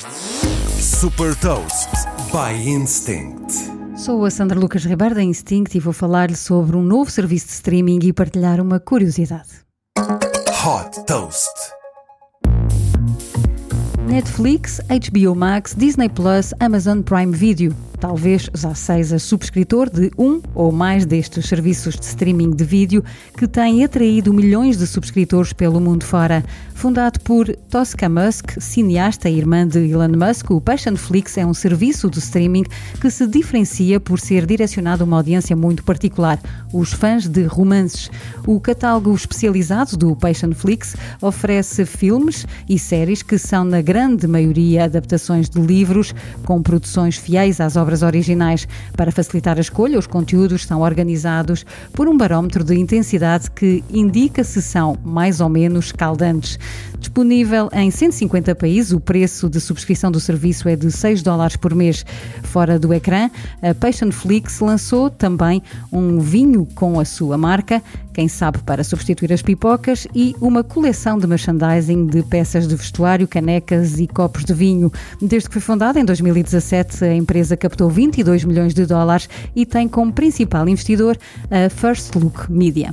Super Toast by Instinct. Sou a Sandra Lucas Ribeiro da Instinct e vou falar-lhe sobre um novo serviço de streaming e partilhar uma curiosidade. Hot Toast. Netflix, HBO Max, Disney Plus, Amazon Prime Video. Talvez já seja subscritor de um ou mais destes serviços de streaming de vídeo que têm atraído milhões de subscritores pelo mundo fora. Fundado por Tosca Musk, cineasta e irmã de Elon Musk, o Passionflix é um serviço de streaming que se diferencia por ser direcionado a uma audiência muito particular, os fãs de romances. O catálogo especializado do Passionflix oferece filmes e séries que são, na grande maioria, adaptações de livros, com produções fiéis às obras obras originais. Para facilitar a escolha, os conteúdos são organizados por um barómetro de intensidade que indica se são mais ou menos caldantes. Disponível em 150 países, o preço de subscrição do serviço é de 6 dólares por mês. Fora do ecrã, a Passionflix lançou também um vinho com a sua marca, quem sabe para substituir as pipocas, e uma coleção de merchandising de peças de vestuário, canecas e copos de vinho. Desde que foi fundada em 2017, a empresa captou 22 milhões de dólares e tem como principal investidor a First Look Media.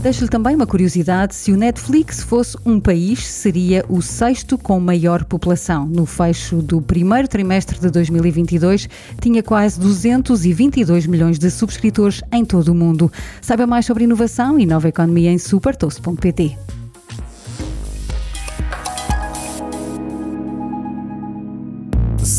Deixo-lhe também uma curiosidade: se o Netflix fosse um país, seria o sexto com maior população. No fecho do primeiro trimestre de 2022, tinha quase 222 milhões de subscritores em todo o mundo. Saiba mais sobre inovação e nova economia em supertoast.pt.